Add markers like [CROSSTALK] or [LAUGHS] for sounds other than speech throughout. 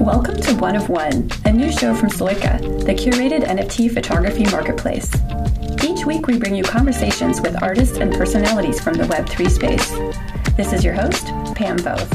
Welcome to One of One, a new show from Sloika, the curated NFT photography marketplace. Each week, we bring you conversations with artists and personalities from the Web3 space. This is your host, Pam Voth.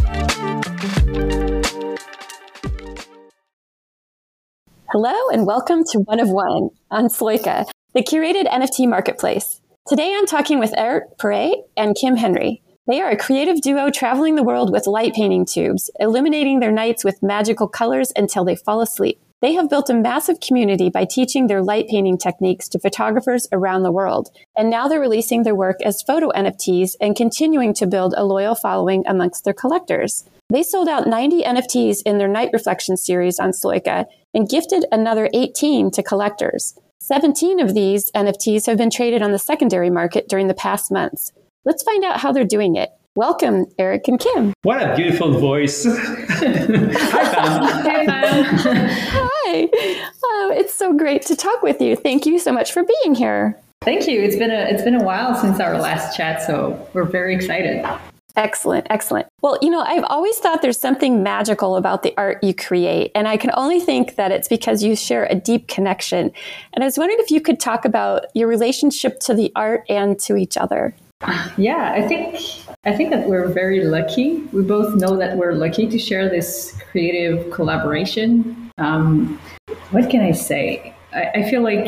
Hello, and welcome to One of One on Sloika, the curated NFT marketplace. Today, I'm talking with Eric Paré and Kim Henry. They are a creative duo traveling the world with light painting tubes, illuminating their nights with magical colors until they fall asleep. They have built a massive community by teaching their light painting techniques to photographers around the world. And now they're releasing their work as photo NFTs and continuing to build a loyal following amongst their collectors. They sold out 90 NFTs in their Night Reflection series on Sloika and gifted another 18 to collectors. 17 of these NFTs have been traded on the secondary market during the past months. Let's find out how they're doing it. Welcome, Eric and Kim. What a beautiful voice. [LAUGHS] Hi, Pam. Hey, Pam. Hi. Oh, it's so great to talk with you. Thank you so much for being here. Thank you. It's been a it's been a while since our last chat, so we're very excited. Excellent, excellent. Well, you know, I've always thought there's something magical about the art you create, and I can only think that it's because you share a deep connection. And I was wondering if you could talk about your relationship to the art and to each other. Yeah, I think I think that we're very lucky. We both know that we're lucky to share this creative collaboration. Um, what can I say? I, I feel like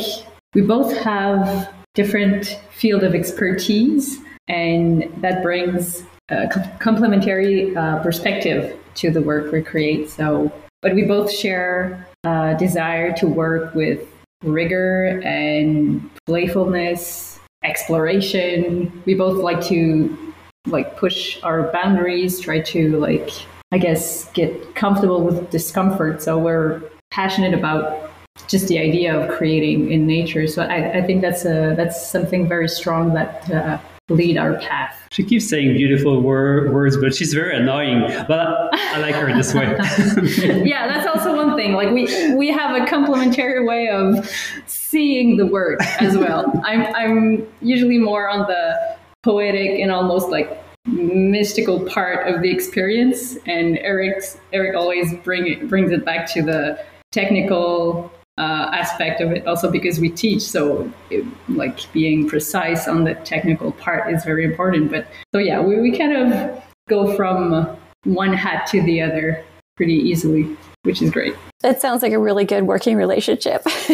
we both have different field of expertise, and that brings a complementary uh, perspective to the work we create. So, but we both share a desire to work with rigor and playfulness exploration. We both like to like push our boundaries, try to like I guess get comfortable with discomfort. So we're passionate about just the idea of creating in nature. So I, I think that's a that's something very strong that uh, lead our path. She keeps saying beautiful wor- words, but she's very annoying. But I like her this way. [LAUGHS] yeah, that's also one thing. Like we we have a complementary way of seeing the work as well. [LAUGHS] I'm I'm usually more on the poetic and almost like mystical part of the experience, and Eric's Eric always bring it, brings it back to the technical uh, aspect of it also because we teach so it, like being precise on the technical part is very important but so yeah we, we kind of go from one hat to the other pretty easily which is great it sounds like a really good working relationship [LAUGHS]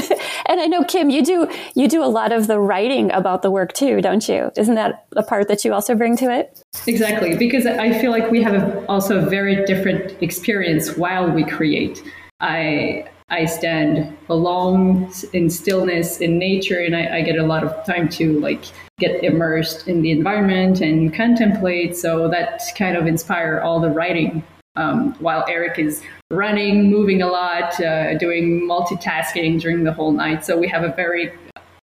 and i know kim you do you do a lot of the writing about the work too don't you isn't that a part that you also bring to it exactly because i feel like we have a, also a very different experience while we create i I stand alone in stillness in nature, and I, I, get a lot of time to like get immersed in the environment and contemplate. So that kind of inspire all the writing. Um, while Eric is running, moving a lot, uh, doing multitasking during the whole night. So we have a very,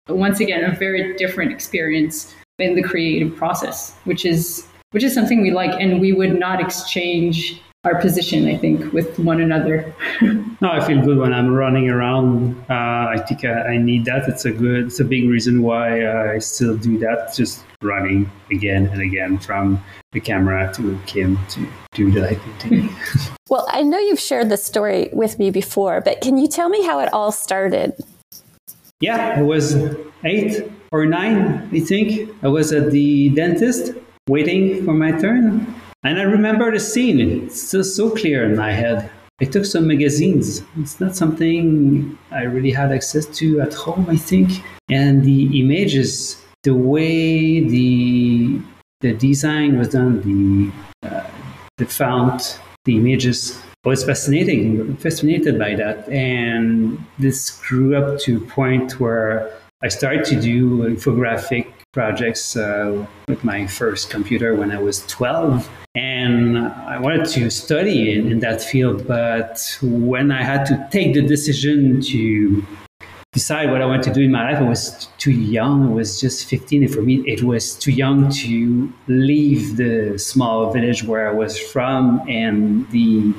once again, a very different experience in the creative process, which is which is something we like, and we would not exchange our position, I think, with one another. [LAUGHS] no, I feel good when I'm running around. Uh, I think I, I, need that. It's a good, it's a big reason why uh, I still do that. Just running again and again from the camera to Kim to do the light painting. [LAUGHS] well, I know you've shared this story with me before, but can you tell me how it all started? Yeah, I was eight or nine, I think. I was at the dentist waiting for my turn and I remember the scene, it's still so clear in my head. I took some magazines. It's not something I really had access to at home, I think. And the images, the way the the design was done, the uh, the font, the images, I was fascinating, fascinated by that. And this grew up to a point where I started to do infographic projects uh, with my first computer when I was 12. And I wanted to study in, in that field. But when I had to take the decision to decide what I wanted to do in my life, I was too young. I was just 15. And for me, it was too young to leave the small village where I was from and the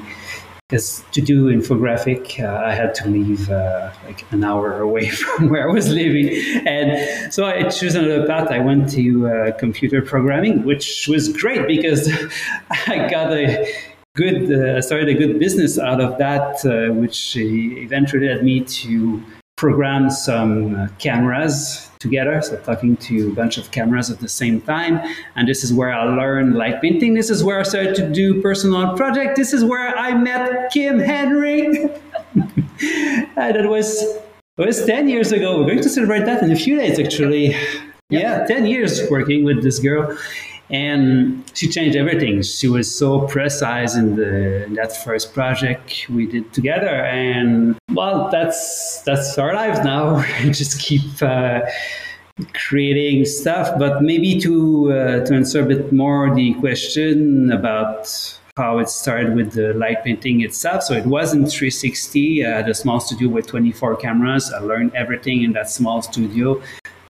because to do infographic, uh, I had to leave uh, like an hour away [LAUGHS] from where I was living, and so I chose another path. I went to uh, computer programming, which was great because [LAUGHS] I got a good. Uh, I started a good business out of that, uh, which eventually led me to program some uh, cameras together. So talking to a bunch of cameras at the same time. And this is where I learned light painting. This is where I started to do personal project. This is where I met Kim Henry. [LAUGHS] that was it was 10 years ago. We're going to celebrate that in a few days, actually. Yeah, 10 years working with this girl. And she changed everything. She was so precise in, the, in that first project we did together. And well, that's that's our lives now. [LAUGHS] Just keep uh, creating stuff. But maybe to uh, to answer a bit more the question about how it started with the light painting itself. So it was in 360, uh, the small studio with 24 cameras. I learned everything in that small studio.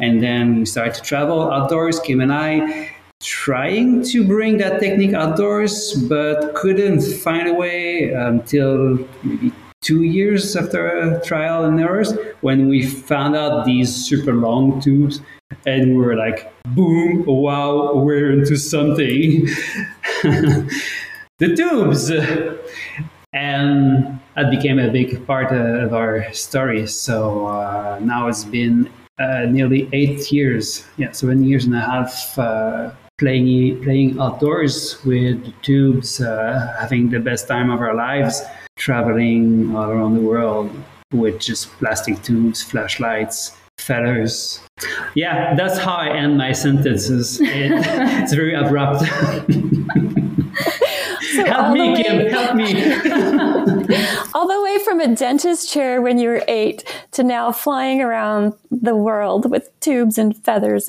And then we started to travel outdoors, Kim and I, trying to bring that technique outdoors, but couldn't find a way until maybe two years after trial and errors when we found out these super long tubes and we were like, boom, wow, we're into something. [LAUGHS] the tubes. And that became a big part of our story. So uh, now it's been uh, nearly eight years, yeah, seven years and a half uh, playing playing outdoors with the tubes, uh, having the best time of our lives, traveling all around the world with just plastic tubes, flashlights, feathers. Yeah, that's how I end my sentences. [LAUGHS] It, it's very abrupt. [LAUGHS] help me, Kim, help me. [LAUGHS] from a dentist chair when you were eight to now flying around the world with tubes and feathers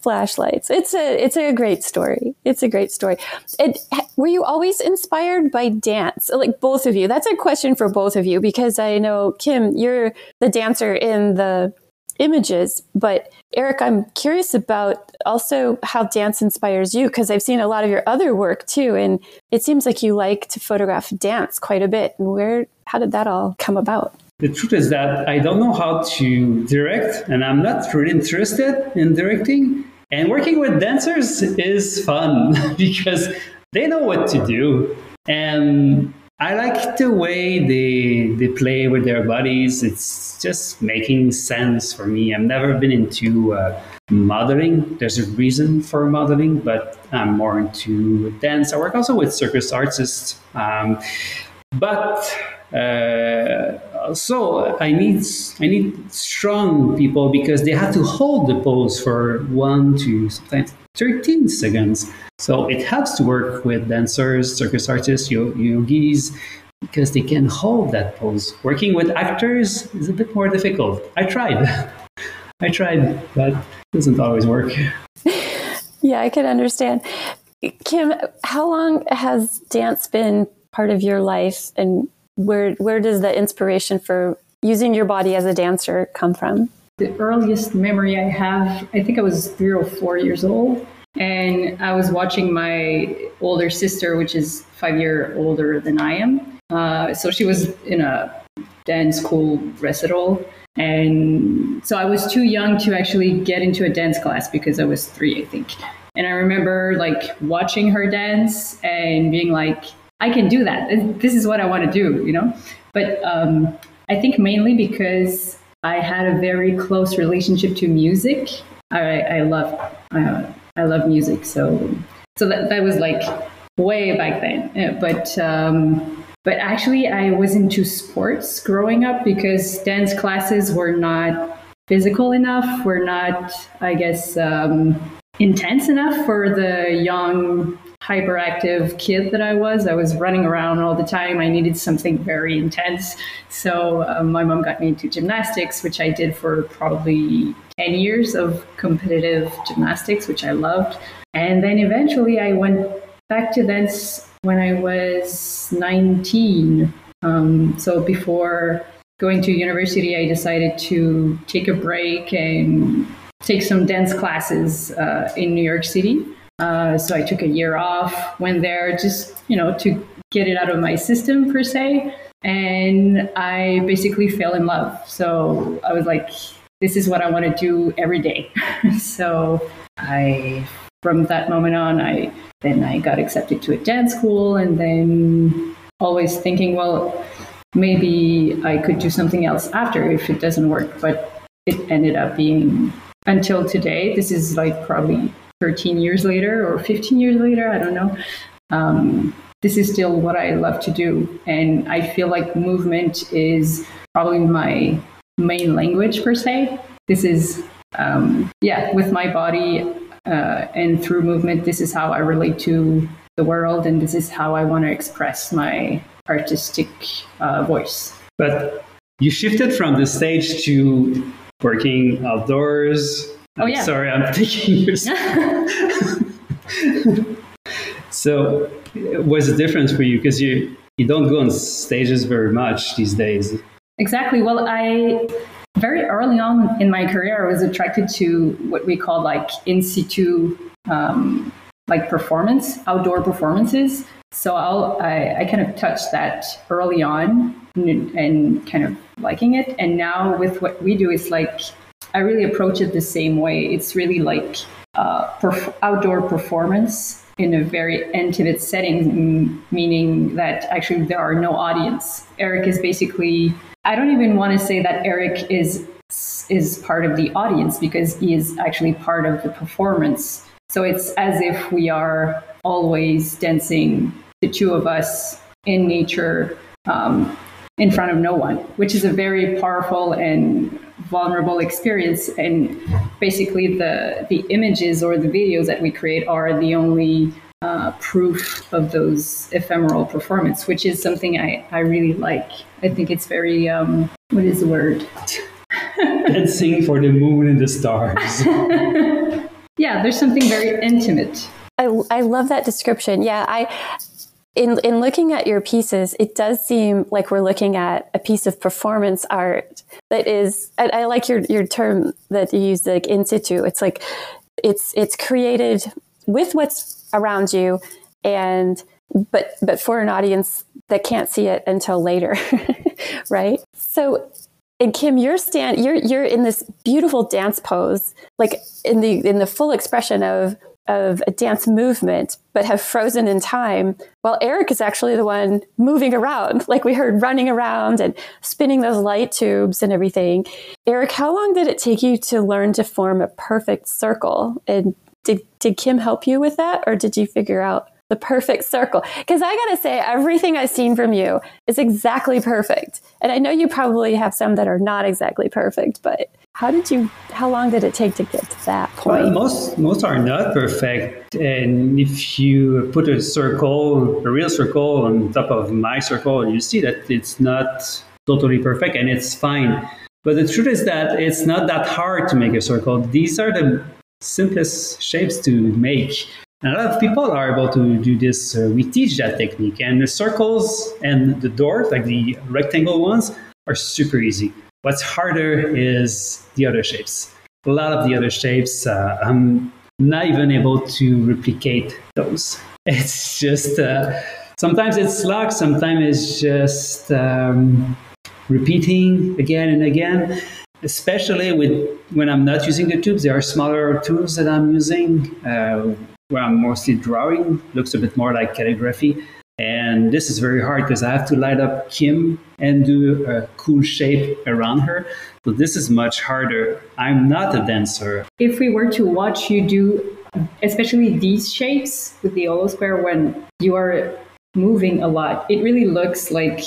flashlights. It's a it's a great story. It's a great story. It, were you always inspired by dance? Like both of you. That's a question for both of you because I know Kim, you're the dancer in the images. But Eric, I'm curious about also how dance inspires you because I've seen a lot of your other work too, and it seems like you like to photograph dance quite a bit. And where, how did that all come about? The truth is that I don't know how to direct, and I'm not really interested in directing. And working with dancers is fun [LAUGHS] because they know what to do. And I like the way they they play with their bodies. It's just making sense for me. I've never been into uh, modeling. There's a reason for modeling, but I'm more into dance. I work also with circus artists, um, but uh, so I need I need strong people because they have to hold the pose for one to sometimes 13 seconds. So it helps to work with dancers, circus artists, yogis, because they can hold that pose. Working with actors is a bit more difficult. I tried. [LAUGHS] I tried, but it doesn't always work. yeah, I can understand. Kim, how long has dance been part of your life and where where does the inspiration for using your body as a dancer come from? The earliest memory I have, I think I was three or four years old, and I was watching my older sister, which is five year older than I am. Uh, so she was in a dance school recital. And so I was too young to actually get into a dance class because I was three, I think. And I remember like watching her dance and being like, I can do that. This is what I want to do, you know? But um, I think mainly because I had a very close relationship to music. I, I love uh, I love music, so so that, that was like way back then. But um, but actually, I was into sports growing up because dance classes were not physical enough. Were not, I guess, um, intense enough for the young hyperactive kid that I was. I was running around all the time. I needed something very intense. So um, my mom got me into gymnastics, which I did for probably 10 years of competitive gymnastics, which I loved. And then eventually I went back to dance when I was 19. Um, so before going to university, I decided to take a break and take some dance classes uh, in New York City. Uh, so I took a year off, went there just, you know, to get it out of my system per se. And I basically fell in love. So I was like, this is what I want to do every day. [LAUGHS] so I from that moment on, I then I got accepted to a dance school, and then always thinking, well, maybe I could do something else after if it doesn't work. But it ended up being until today. This is like probably 13 years later or 15 years later. I don't know. Um, this is still what I love to do. And I feel like movement is probably my main language per se. This is, um, yeah, with my body uh, and through movement, this is how I relate to the world and this is how I want to express my artistic uh, voice. But you shifted from the stage to working outdoors. Oh, yeah. Sorry, I'm [LAUGHS] taking your. [LAUGHS] so, what's the difference for you? Because you you don't go on stages very much these days. Exactly. Well, I very early on in my career, I was attracted to what we call like in situ, um, like performance, outdoor performances. So I'll, I, I kind of touched that early on and, and kind of liking it. And now with what we do, it's like I really approach it the same way. It's really like uh, perf- outdoor performance in a very intimate setting, meaning that actually there are no audience. Eric is basically, I don't even want to say that Eric is is part of the audience because he is actually part of the performance. So it's as if we are always dancing, the two of us in nature, um, in front of no one, which is a very powerful and vulnerable experience. And basically, the the images or the videos that we create are the only uh, proof of those ephemeral performance, which is something I, I really like. I think it's very um, what is the word? [LAUGHS] Dancing for the moon and the stars. [LAUGHS] yeah, there's something very intimate. I, I love that description. Yeah, I in in looking at your pieces, it does seem like we're looking at a piece of performance art that is. I, I like your your term that you use, like in situ. It's like it's it's created with what's around you, and but but for an audience that can't see it until later, [LAUGHS] right? So and Kim, you're stand you're you're in this beautiful dance pose, like in the in the full expression of of a dance movement, but have frozen in time, while Eric is actually the one moving around, like we heard running around and spinning those light tubes and everything. Eric, how long did it take you to learn to form a perfect circle? And did, did Kim help you with that, or did you figure out the perfect circle? Because I gotta say, everything I've seen from you is exactly perfect. And I know you probably have some that are not exactly perfect, but how did you? How long did it take to get to that point? Well, most most are not perfect, and if you put a circle, a real circle, on top of my circle, you see that it's not totally perfect, and it's fine. But the truth is that it's not that hard to make a circle. These are the simplest shapes to make. And a lot of people are able to do this. Uh, we teach that technique, and the circles and the doors, like the rectangle ones, are super easy. What's harder is the other shapes. A lot of the other shapes, uh, I'm not even able to replicate those. [LAUGHS] It's just, uh, sometimes it's luck, sometimes it's just um, repeating again and again. Especially with when I'm not using the tubes, there are smaller tools that I'm using uh, where I'm mostly drawing. Looks a bit more like calligraphy. And this is very hard because I have to light up Kim and do a cool shape around her. So this is much harder. I'm not a dancer. If we were to watch you do, especially these shapes with the Holo Square, when you are moving a lot, it really looks like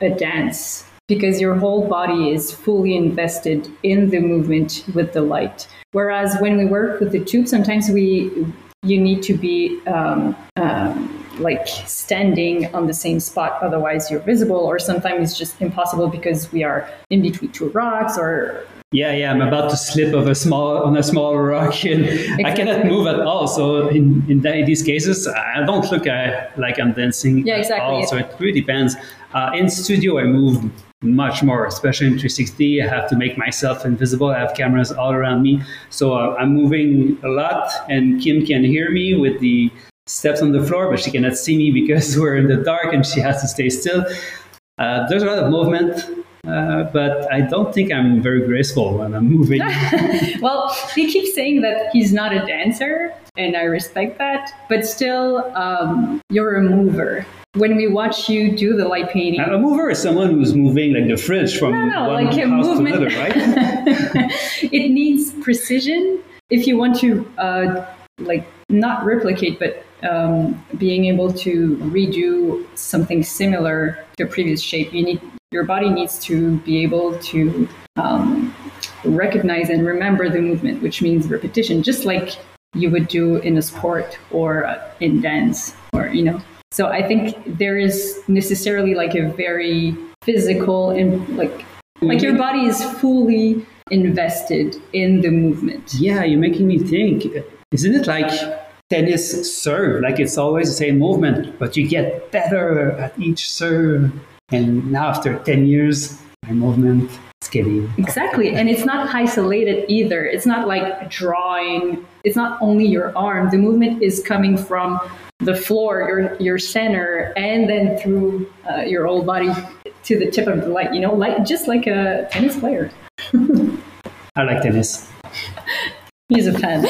a dance because your whole body is fully invested in the movement with the light. Whereas when we work with the tube, sometimes we you need to be um, um, like standing on the same spot otherwise you're visible or sometimes it's just impossible because we are in between two rocks or yeah yeah i'm about to slip of a small on a small rock [LAUGHS] and exactly. i cannot move at all. So in, in, in these cases i don't look uh, like i'm dancing yeah exactly. So it really depends. Uh, in studio i move much more especially in 360 i have to make myself invisible i have cameras all around me so uh, i'm moving a lot and kim can hear me with the steps on the floor, but she cannot see me because [LAUGHS] we're in the dark and she has to stay still. Uh, there's a lot of movement. uh, but I don't think I'm very graceful when I'm moving. [LAUGHS] [LAUGHS] well, he keeps saying that he's not a dancer, and I respect that, but still, um, you're a mover. When we watch you do the light painting, a mover is someone who's moving like the fridge from no, no, one like house movement. to another, right? [LAUGHS] it needs precision if you want to, uh, like, not replicate, but um, being able to redo something similar to a previous shape. You need your body needs to be able to um, recognize and remember the movement, which means repetition, just like you would do in a sport or in dance, or you know. So I think there is necessarily like a very physical and like like your body is fully invested in the movement. Yeah, you're making me think. Isn't it like tennis serve? Like it's always the same movement, but you get better at each serve. And now after 10 years, my movement is getting Exactly. And it's not isolated either. It's not like drawing. It's not only your arm. The movement is coming from the floor, your your center, and then through uh, your whole body to the tip of the light. You know, like just like a tennis player. [LAUGHS] I like tennis. He's a fan.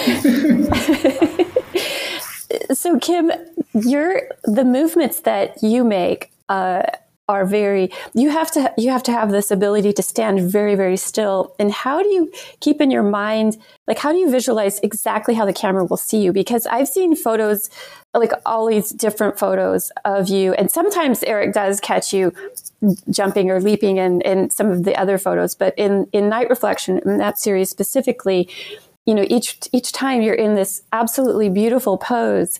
[LAUGHS] so, Kim, you're the movements that you make. Uh, are very you have to you have to have this ability to stand very very still and how do you keep in your mind like how do you visualize exactly how the camera will see you because i've seen photos like all these different photos of you and sometimes eric does catch you jumping or leaping in in some of the other photos but in in night reflection in that series specifically you know each each time you're in this absolutely beautiful pose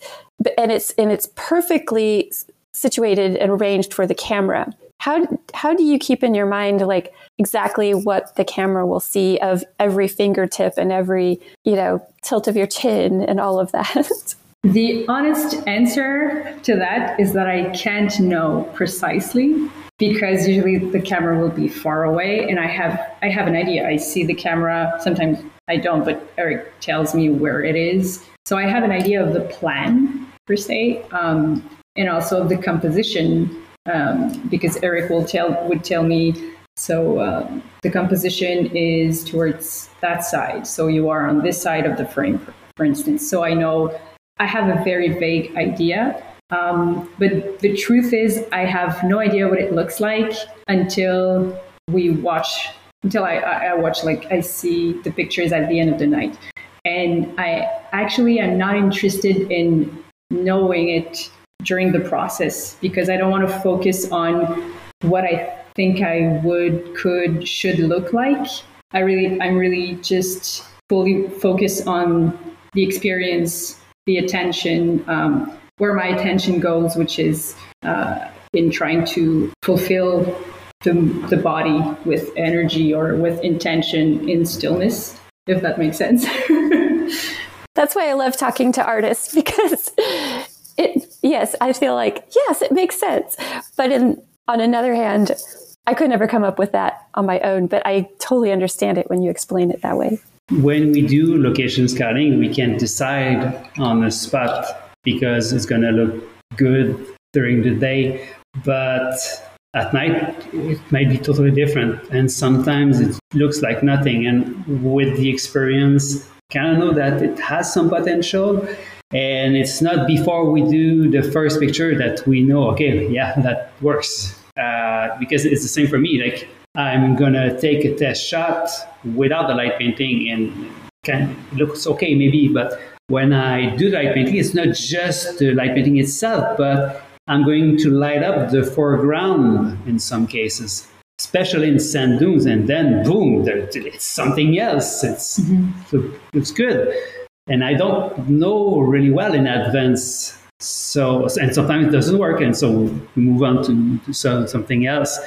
and it's and it's perfectly situated and arranged for the camera. How how do you keep in your mind like exactly what the camera will see of every fingertip and every, you know, tilt of your chin and all of that? [LAUGHS] The honest answer to that is that I can't know precisely because usually the camera will be far away and I have I have an idea. I see the camera, sometimes I don't, but Eric tells me where it is. So I have an idea of the plan per se. Um, and also the composition um, because Eric will tell would tell me so um, the composition is towards that side so you are on this side of the frame for, for instance so I know I have a very vague idea um, but the truth is I have no idea what it looks like until we watch until I, I watch like I see the pictures at the end of the night and I actually am not interested in knowing it during the process because I don't want to focus on what I think I would, could, should look like. I really, I'm really just fully focused on the experience, the attention, um, where my attention goes, which is uh, in trying to fulfill the, the body with energy or with intention in stillness, if that makes sense. [LAUGHS] That's why I love talking to artists [LAUGHS] because it, yes, I feel like, yes, it makes sense. But in, on another hand, I could never come up with that on my own, but I totally understand it when you explain it that way. When we do location scouting, we can decide on the spot because it's going to look good during the day, but at night it might be totally different. And sometimes it looks like nothing. And with the experience, kind of know that it has some potential and it's not before we do the first picture that we know, okay, yeah, that works. Uh, because it's the same for me. Like, I'm going to take a test shot without the light painting and can looks okay, maybe. But when I do light painting, it's not just the light painting itself, but I'm going to light up the foreground in some cases, especially in sand dunes. And then, boom, there, it's something else. It's, mm-hmm. it's good and I don't know really well in advance. So, and sometimes it doesn't work, and so we move on to, to something else.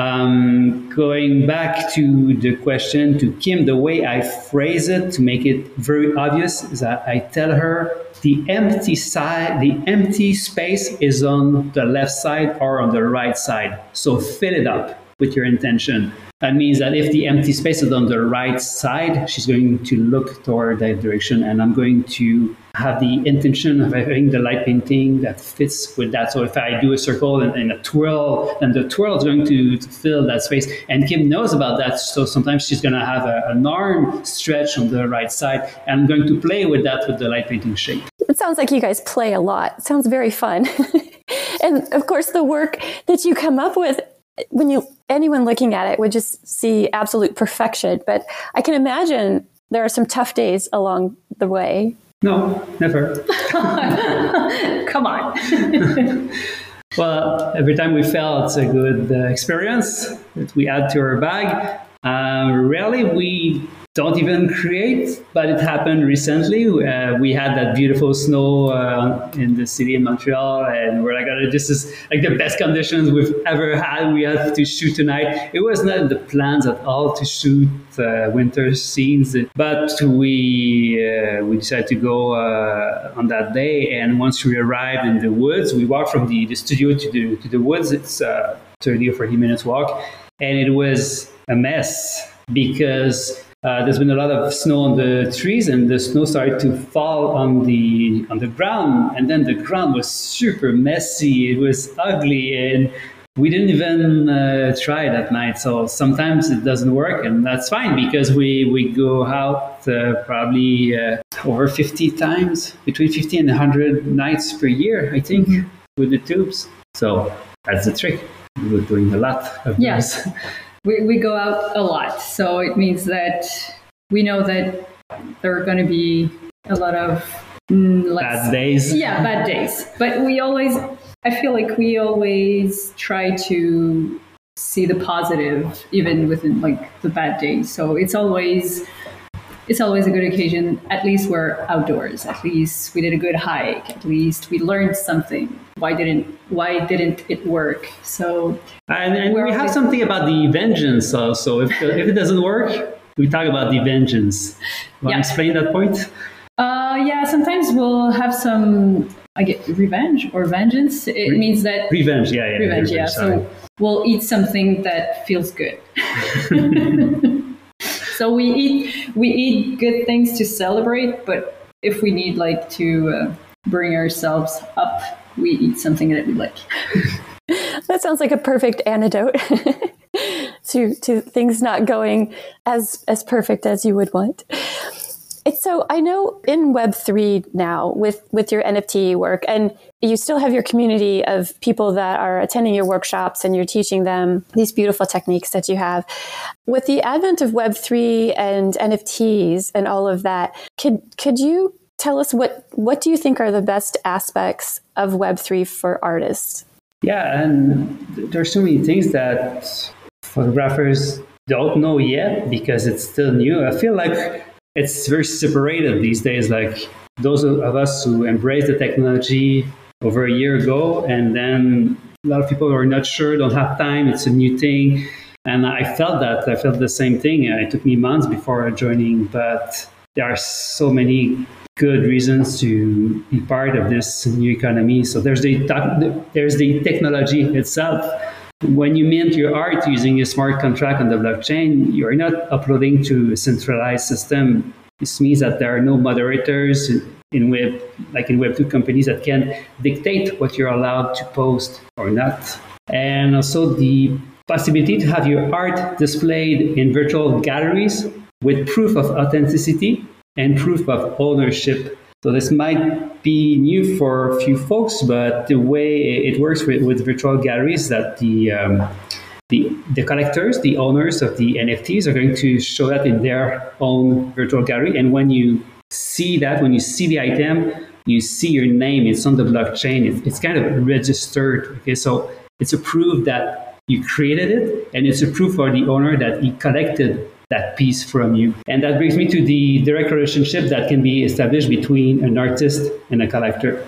Um, going back to the question to Kim, the way I phrase it to make it very obvious is that I tell her the empty side, the empty space is on the left side or on the right side. So fill it up with your intention. That means that if the empty space is on the right side, she's going to look toward that direction, and I'm going to have the intention of having the light painting that fits with that. So if I do a circle and, and a twirl, then the twirl is going to, to, fill that space. And Kim knows about that. So sometimes she's going to have a, an arm stretch on the right side. And I'm going to play with that with the light painting shape. It sounds like you guys play a lot. It sounds very fun. [LAUGHS] and of course, the work that you come up with when you anyone looking at it would just see absolute perfection but i can imagine there are some tough days along the way no, never. [LAUGHS] Come on. [LAUGHS] well, every time we fail, it's a good uh, experience that we add to our bag. Uh, rarely we don't even create, but it happened recently. Uh, we had that beautiful snow uh, in the city in Montreal, and we're like, oh, this is like the best conditions we've ever had. We had to shoot tonight. It was not in the plans at all to shoot uh, winter scenes, but we uh, we decided to go uh, on that day. And once we arrived in the woods, we walked from the, the studio to the to the woods. It's a 30 or 40 minutes walk, and it was a mess because uh, there's been a lot of snow on the trees, and the snow started to fall on the on the ground, and then the ground was super messy. It was ugly, and we didn't even uh, try that night. So sometimes it doesn't work, and that's fine because we we go out uh, probably uh, over 50 times, between 50 and 100 nights per year, I think, mm-hmm. with the tubes. So that's the trick. We're doing a lot of yes. [LAUGHS] we, we go out a lot. So it means that we know that there are going to be a lot of mm, bad days. Yeah, bad days. But we always, I feel like we always try to see the positive even within like the bad days. So it's always it's always a good occasion. At least we're outdoors. At least we did a good hike. At least we learned something. Why didn't Why didn't it work? So and, and we have something about the vengeance also. If if it doesn't work, we talk about the vengeance. Want yeah. to explain that point? Uh, yeah. Sometimes we'll have some. I get revenge or vengeance. It Re- means that revenge. Yeah, yeah. Revenge. yeah. So we'll eat something that feels good. [LAUGHS] [LAUGHS] so we eat we eat good things to celebrate, but if we need like to uh, bring ourselves up, we eat something that we like. [LAUGHS] that sounds like a perfect antidote [LAUGHS] to to things not going as as perfect as you would want. It's so I know in Web three now with with your NFT work, and you still have your community of people that are attending your workshops, and you're teaching them these beautiful techniques that you have. With the advent of Web three and NFTs and all of that, could could you tell us what what do you think are the best aspects of Web three for artists? Yeah, and there's so many things that photographers don't know yet because it's still new. I feel like it's very separated these days. Like those of us who embrace the technology over a year ago, and then a lot of people are not sure, don't have time. It's a new thing, and I felt that. I felt the same thing. It took me months before joining, but there are so many good reasons to be part of this new economy. So there's the there's the technology itself when you mint your art using a smart contract on the blockchain, you're not uploading to a centralized system. This means that there are no moderators in Web, like in Web2 companies that can dictate what you're allowed to post or not. And also the possibility to have your art displayed in virtual galleries with proof of authenticity and proof of ownership so this might be new for a few folks, but the way it works with, with virtual galleries that the, um, the, the collectors, the owners of the NFTs are going to show that in their own virtual gallery. And when you see that, when you see the item, you see your name, it's on the blockchain, it's, it's kind of registered. Okay, so it's a proof that you created it, and it's a proof for the owner that he collected that piece from you. And that brings me to the direct relationship that can be established between an artist and a collector.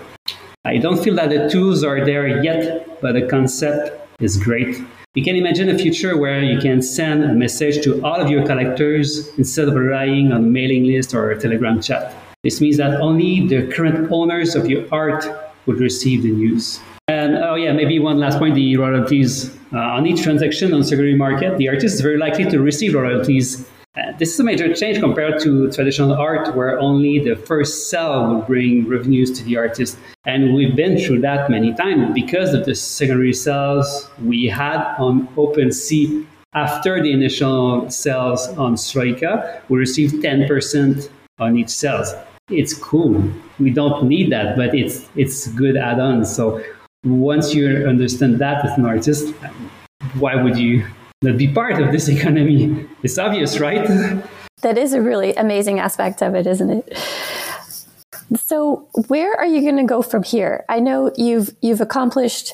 I don't feel that the tools are there yet, but the concept is great. You can imagine a future where you can send a message to all of your collectors instead of relying on a mailing list or a telegram chat. This means that only the current owners of your art would receive the news. And oh yeah, maybe one last point: the royalties uh, on each transaction on secondary market, the artist is very likely to receive royalties. Uh, this is a major change compared to traditional art where only the first sale would bring revenues to the artist. And we've been through that many times because of the secondary sales we had on OpenSea. After the initial sales on Sloika, we received 10% on each sales. It's cool. We don't need that, but it's it's good add-on. So once you understand that as an artist, why would you not be part of this [LAUGHS] economy? It's obvious, right? That is a really amazing aspect of it, isn't it? So, where are you going to go from here? I know you've you've accomplished,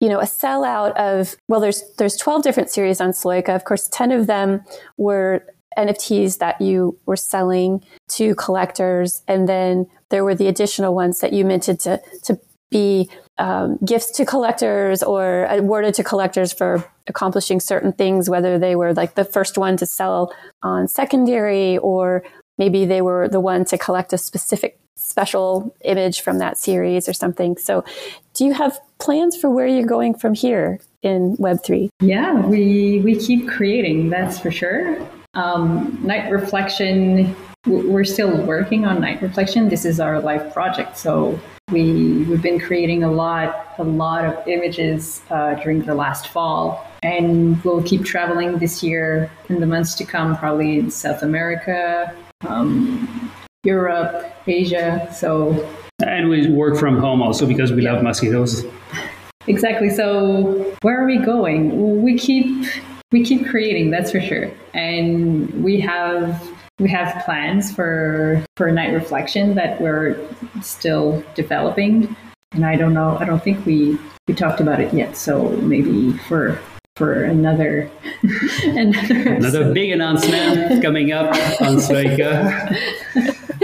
you know, a sellout of well, there's there's 12 different series on Sloika. Of course, 10 of them were NFTs that you were selling to collectors, and then there were the additional ones that you minted to to be um, gifts to collectors or awarded to collectors for accomplishing certain things, whether they were like the first one to sell on secondary or maybe they were the one to collect a specific special image from that series or something. So, do you have plans for where you're going from here in Web3? Yeah, we, we keep creating, that's for sure. Um, Night Reflection, we're still working on Night Reflection. This is our life project. So, we, we've been creating a lot, a lot of images uh, during the last fall, and we'll keep traveling this year in the months to come, probably in South America, um, Europe, Asia. So, and we work from home also because we love mosquitoes. Exactly. So, where are we going? We keep we keep creating, that's for sure, and we have we have plans for for night reflection that we're still developing and i don't know i don't think we we talked about it yet so maybe for for another [LAUGHS] another, another big announcement [LAUGHS] coming up on Sloika.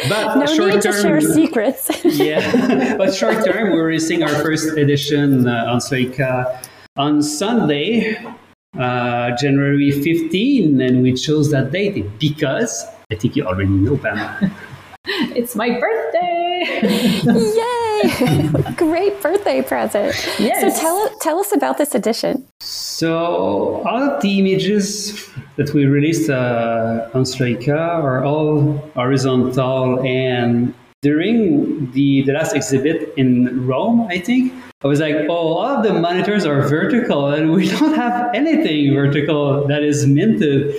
But no short need term, to share secrets. [LAUGHS] yeah, but short term, we're releasing our first edition uh, on Sloika on Sunday, uh, January 15, and we chose that date because I think you already know, Pam. [LAUGHS] it's my birthday! [LAUGHS] Yay! [LAUGHS] Great birthday present. Yes. So tell, tell us about this edition. So all of the images that we released uh, on Sloika are all horizontal and during the, the last exhibit in Rome, I think, I was like, oh, all of the monitors are vertical and we don't have anything vertical that is minted.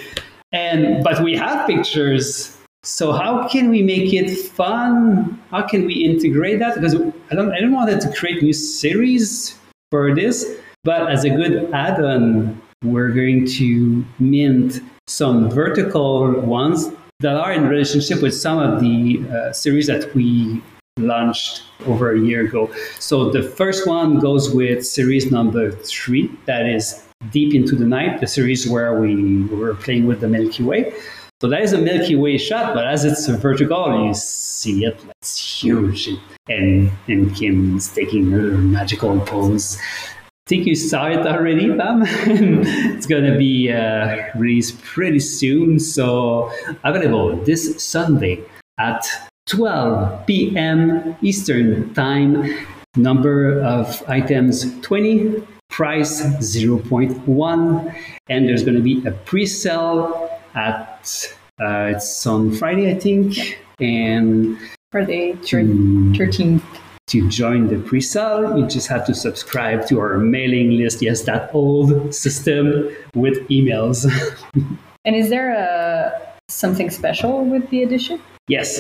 And but we have pictures. So how can we make it fun? How can we integrate that? Because I don't I don't want to create new series for this, but as a good add-on, we're going to mint some vertical ones that are in relationship with some of the uh, series that we launched over a year ago. So the first one goes with series number three, that is Deep into the Night, the series where we were playing with the Milky Way. So that is a Milky Way shot, but as it's vertical, you see it, it's huge. And, and Kim is taking her magical pose. I think you saw it already, Pam. [LAUGHS] it's to be uh, released pretty soon. So available this Sunday at 12 p.m. Eastern Time. Number of items 20, price 0.1, and there's going to be a pre-sale at uh, it's on Friday, I think, and Friday, thirteenth. To join the pre-sale, you just have to subscribe to our mailing list. Yes, that old system with emails. [LAUGHS] and is there a something special with the edition? Yes.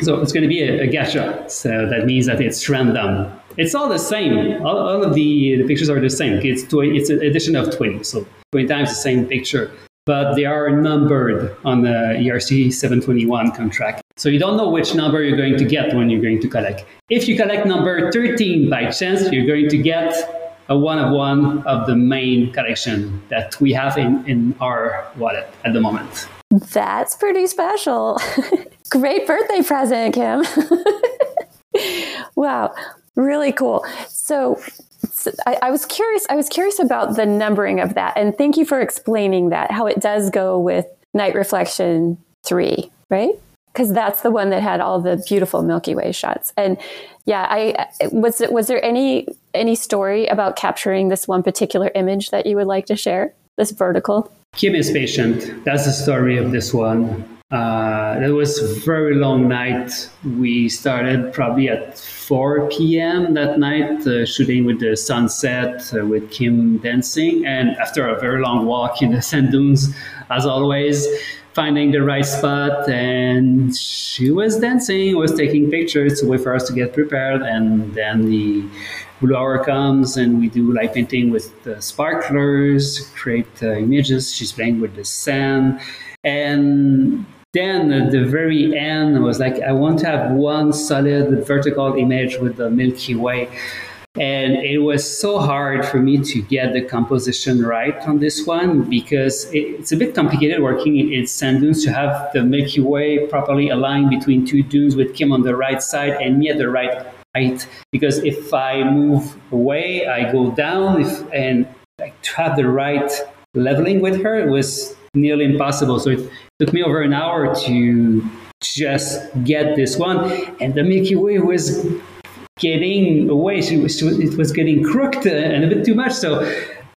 So it's going to be a, a gacha. So that means that it's random. It's all the same. All, all of the, the pictures are the same. It's, 20, it's an addition of 20. So 20 times the same picture. But they are numbered on the ERC 721 contract. So you don't know which number you're going to get when you're going to collect. If you collect number 13 by chance, you're going to get a one of one of the main collection that we have in, in our wallet at the moment. That's pretty special. [LAUGHS] Great birthday present, Kim. [LAUGHS] wow, really cool. So, so I, I, was curious. I was curious about the numbering of that, and thank you for explaining that. How it does go with Night Reflection three, right? Because that's the one that had all the beautiful Milky Way shots. And yeah, I was. Was there any any story about capturing this one particular image that you would like to share? this vertical? Kim is patient. That's the story of this one. Uh, it was a very long night. We started probably at 4 p.m. that night, uh, shooting with the sunset uh, with Kim dancing. And after a very long walk in the [LAUGHS] sand dunes, as always, finding the right spot. And she was dancing, was taking pictures wait for us to get prepared. And then the blue hour comes and we do light painting with the sparklers, create uh, images. She's playing with the sand. And then at the very end, I was like, I want to have one solid vertical image with the Milky Way. And it was so hard for me to get the composition right on this one because it's a bit complicated working in sand dunes to have the Milky Way properly aligned between two dunes with Kim on the right side and me at the right height. Because if I move away, I go down. If, and like, to have the right leveling with her, was nearly impossible. So it took me over an hour to just get this one. And the Milky Way was getting away. She was, it was getting crooked and a bit too much. So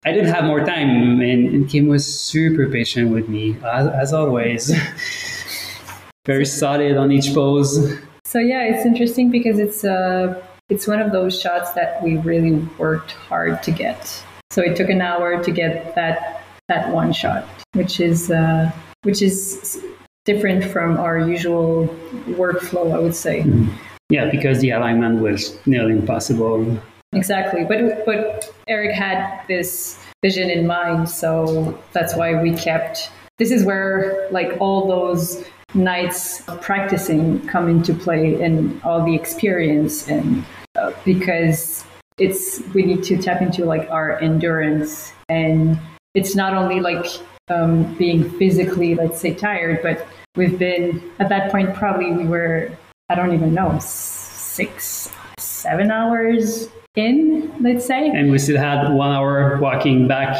I didn't have more time. And, and Kim was super patient with me, as, as always. [LAUGHS] Very solid on each pose. So yeah, it's interesting because it's uh, it's one of those shots that we really worked hard to get. So it took an hour to get that that one shot, which is uh, which is different from our usual workflow, I would say. Mm-hmm. Yeah, because the alignment was nearly impossible. Exactly, but but Eric had this vision in mind, so that's why we kept. This is where like all those nights of practicing come into play and all the experience and uh, because it's we need to tap into like our endurance and it's not only like um, being physically, let's say, tired, but we've been at that point probably we were I don't even know six seven hours in, let's say, and we still had one hour walking back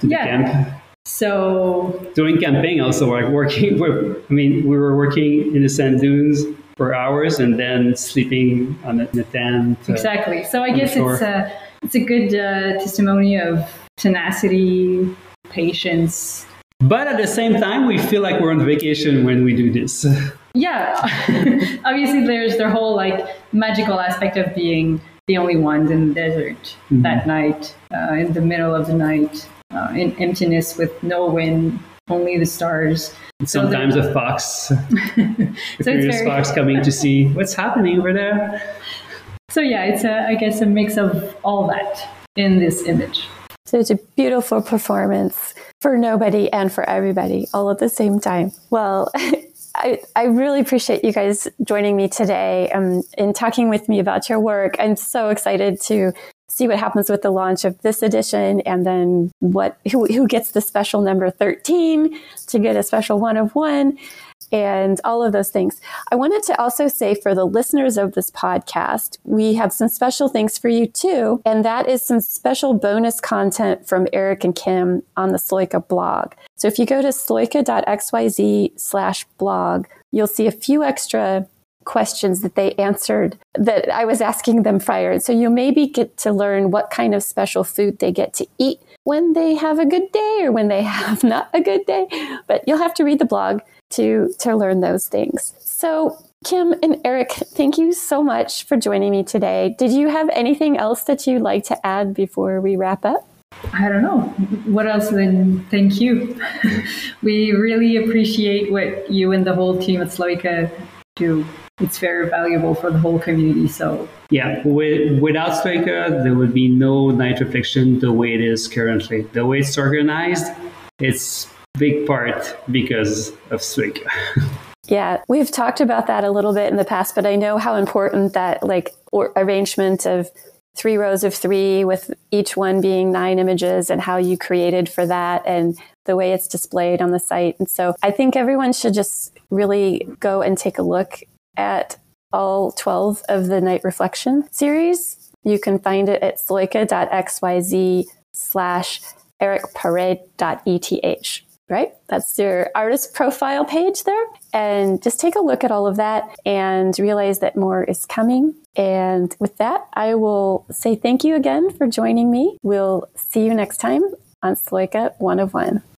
to the yeah. camp. So during camping, also like working. [LAUGHS] I mean, we were working in the sand dunes for hours and then sleeping on the, the tent. Uh, exactly. So I guess it's a it's a good uh, testimony of tenacity, patience. But at the same time, we feel like we're on vacation when we do this. [LAUGHS] Yeah, [LAUGHS] obviously, there's the whole like magical aspect of being the only ones in the desert mm-hmm. that night, uh, in the middle of the night, uh, in emptiness with no wind, only the stars. Sometimes so a fox, [LAUGHS] so curious very... fox coming to see what's happening over there. So yeah, it's a, I guess a mix of all that in this image. So it's a beautiful performance for nobody and for everybody all at the same time. Well, [LAUGHS] I, I really appreciate you guys joining me today um, and talking with me about your work. I'm so excited to see what happens with the launch of this edition and then what who, who gets the special number 13 to get a special one of one and all of those things. I wanted to also say for the listeners of this podcast, we have some special things for you too. And that is some special bonus content from Eric and Kim on the Sloika blog. So if you go to sloika.xyz slash blog, you'll see a few extra questions that they answered that I was asking them prior. So you maybe get to learn what kind of special food they get to eat when they have a good day or when they [LAUGHS] have not a good day. But you'll have to read the blog to to learn those things. So Kim and Eric, thank you so much for joining me today. Did you have anything else that you'd like to add before we wrap up? I don't know. What else than thank you? [LAUGHS] we really appreciate what you and the whole team at Sloika do. It's very valuable for the whole community. So yeah, with, without Sloika, there would be no night reflection the way it is currently. The way it's organized, it's big part because of Sloika. Yeah, we've talked about that a little bit in the past, but I know how important that like arrangement of three rows of three with each one being nine images and how you created for that and the way it's displayed on the site. And so I think everyone should just really go and take a look at all 12 of the Night Reflection series. You can find it at sloika.xyz slash ericpare.eth right? That's your artist profile page there. And just take a look at all of that and realize that more is coming. And with that, I will say thank you again for joining me. We'll see you next time on Sloika 101.